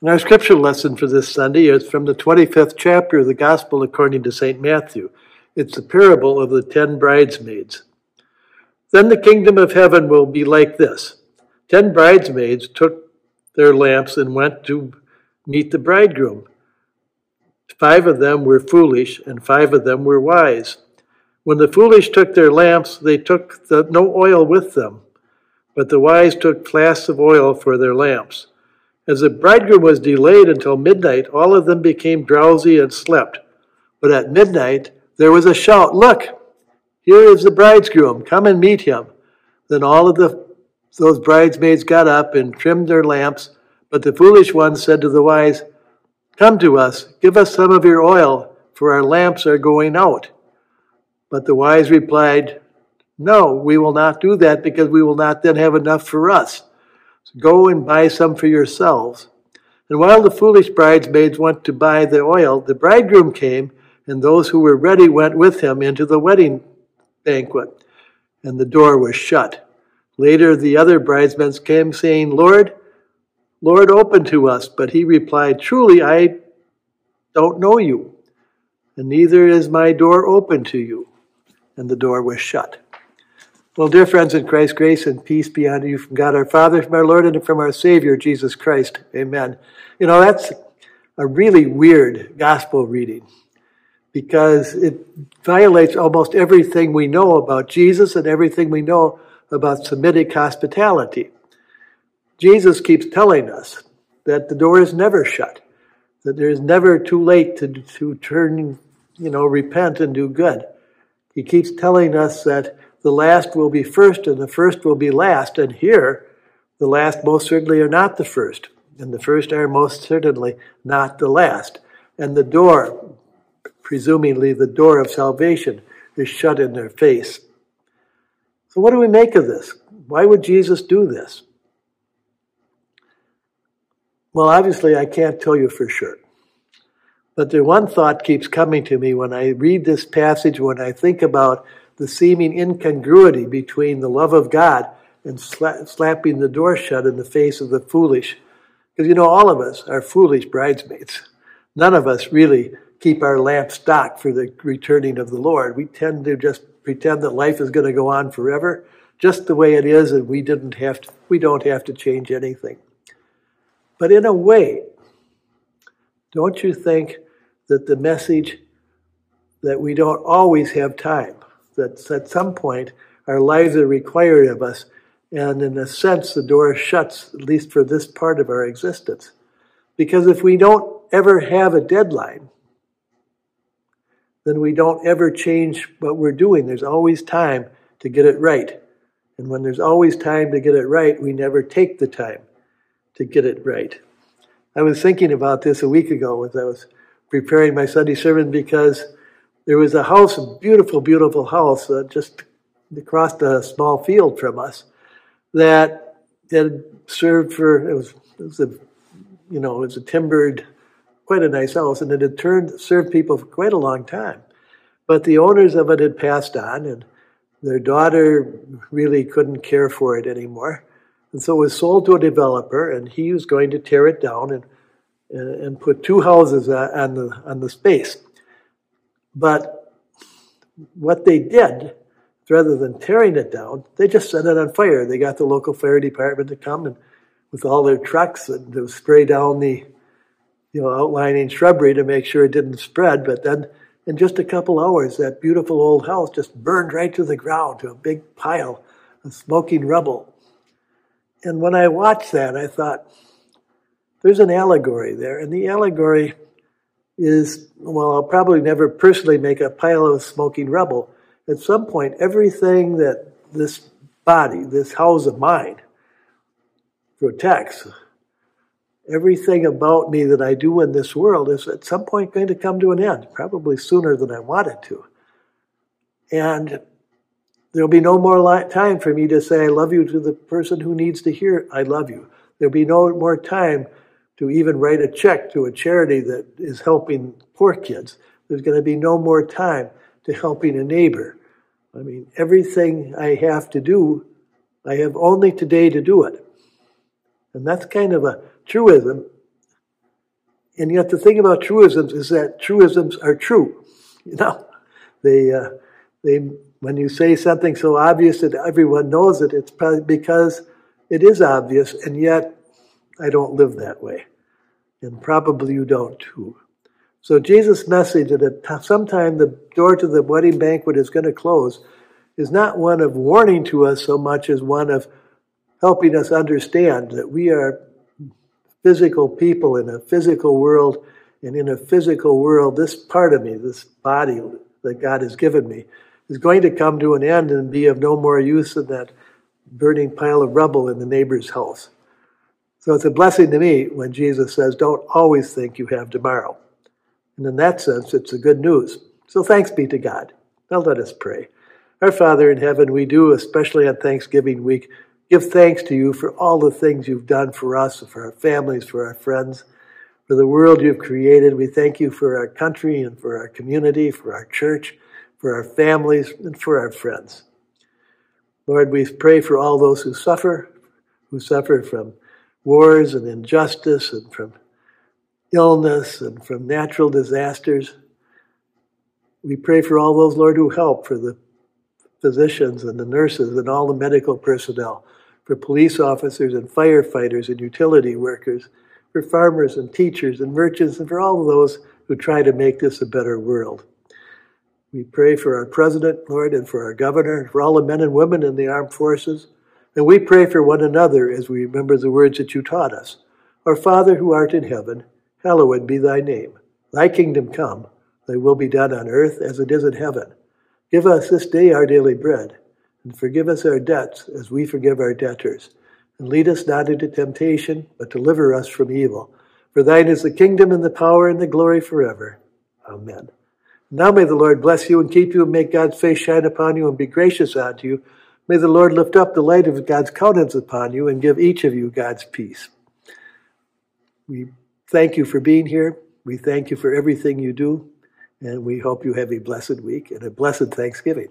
And our scripture lesson for this Sunday is from the 25th chapter of the Gospel according to St. Matthew. It's the parable of the ten bridesmaids. Then the kingdom of heaven will be like this Ten bridesmaids took their lamps and went to meet the bridegroom. Five of them were foolish, and five of them were wise. When the foolish took their lamps, they took the, no oil with them, but the wise took flasks of oil for their lamps. As the bridegroom was delayed until midnight, all of them became drowsy and slept. But at midnight there was a shout, Look, here is the bridegroom, come and meet him. Then all of the, those bridesmaids got up and trimmed their lamps. But the foolish ones said to the wise, Come to us, give us some of your oil, for our lamps are going out. But the wise replied, No, we will not do that because we will not then have enough for us. Go and buy some for yourselves. And while the foolish bridesmaids went to buy the oil, the bridegroom came, and those who were ready went with him into the wedding banquet, and the door was shut. Later, the other bridesmaids came, saying, Lord, Lord, open to us. But he replied, Truly, I don't know you, and neither is my door open to you. And the door was shut. Well, dear friends in Christ, grace and peace be unto you from God our Father, from our Lord, and from our Savior, Jesus Christ. Amen. You know, that's a really weird gospel reading because it violates almost everything we know about Jesus and everything we know about Semitic hospitality. Jesus keeps telling us that the door is never shut, that there is never too late to, to turn, you know, repent and do good. He keeps telling us that the last will be first and the first will be last. And here, the last most certainly are not the first, and the first are most certainly not the last. And the door, presumably the door of salvation, is shut in their face. So, what do we make of this? Why would Jesus do this? Well, obviously, I can't tell you for sure. But the one thought keeps coming to me when I read this passage, when I think about the seeming incongruity between the love of God and sla- slapping the door shut in the face of the foolish. Because you know, all of us are foolish bridesmaids. None of us really keep our lamp stocked for the returning of the Lord. We tend to just pretend that life is going to go on forever, just the way it is, and we didn't have to, we don't have to change anything. But in a way, don't you think that the message that we don't always have time that at some point our lives are required of us. And in a sense, the door shuts, at least for this part of our existence. Because if we don't ever have a deadline, then we don't ever change what we're doing. There's always time to get it right. And when there's always time to get it right, we never take the time to get it right. I was thinking about this a week ago as I was preparing my Sunday sermon because there was a house, a beautiful, beautiful house, uh, just across a small field from us, that had served for it was, it was a you know it was a timbered, quite a nice house, and it had turned served people for quite a long time. But the owners of it had passed on, and their daughter really couldn't care for it anymore, and so it was sold to a developer, and he was going to tear it down and and put two houses uh, on the on the space. But what they did, rather than tearing it down, they just set it on fire. They got the local fire department to come and with all their trucks and to spray down the you know outlining shrubbery to make sure it didn't spread. But then in just a couple hours, that beautiful old house just burned right to the ground to a big pile of smoking rubble. And when I watched that, I thought, there's an allegory there. And the allegory is, well, I'll probably never personally make a pile of smoking rubble. At some point, everything that this body, this house of mine, protects, everything about me that I do in this world is at some point going to come to an end, probably sooner than I want it to. And there'll be no more time for me to say, I love you to the person who needs to hear, I love you. There'll be no more time to even write a check to a charity that is helping poor kids. There's going to be no more time to helping a neighbor. I mean, everything I have to do, I have only today to do it. And that's kind of a truism And yet the thing about truisms is that truisms are true. You know, they, uh, they, when you say something so obvious that everyone knows it, it's because it is obvious, and yet I don't live that way. And probably you don't too. So Jesus' message that sometime the door to the wedding banquet is going to close is not one of warning to us so much as one of helping us understand that we are physical people in a physical world, and in a physical world, this part of me, this body that God has given me, is going to come to an end and be of no more use than that burning pile of rubble in the neighbor's house. So it's a blessing to me when Jesus says, Don't always think you have tomorrow. And in that sense, it's a good news. So thanks be to God. Now let us pray. Our Father in heaven, we do, especially on Thanksgiving week, give thanks to you for all the things you've done for us, for our families, for our friends, for the world you've created. We thank you for our country and for our community, for our church, for our families, and for our friends. Lord, we pray for all those who suffer, who suffer from wars and injustice and from illness and from natural disasters. We pray for all those, Lord, who help, for the physicians and the nurses and all the medical personnel, for police officers and firefighters and utility workers, for farmers and teachers and merchants, and for all those who try to make this a better world. We pray for our president, Lord, and for our governor, and for all the men and women in the armed forces. And we pray for one another as we remember the words that you taught us. Our Father who art in heaven, hallowed be thy name. Thy kingdom come, thy will be done on earth as it is in heaven. Give us this day our daily bread, and forgive us our debts as we forgive our debtors. And lead us not into temptation, but deliver us from evil. For thine is the kingdom and the power and the glory forever. Amen. Now may the Lord bless you and keep you and make God's face shine upon you and be gracious unto you. May the Lord lift up the light of God's countenance upon you and give each of you God's peace. We thank you for being here. We thank you for everything you do. And we hope you have a blessed week and a blessed Thanksgiving.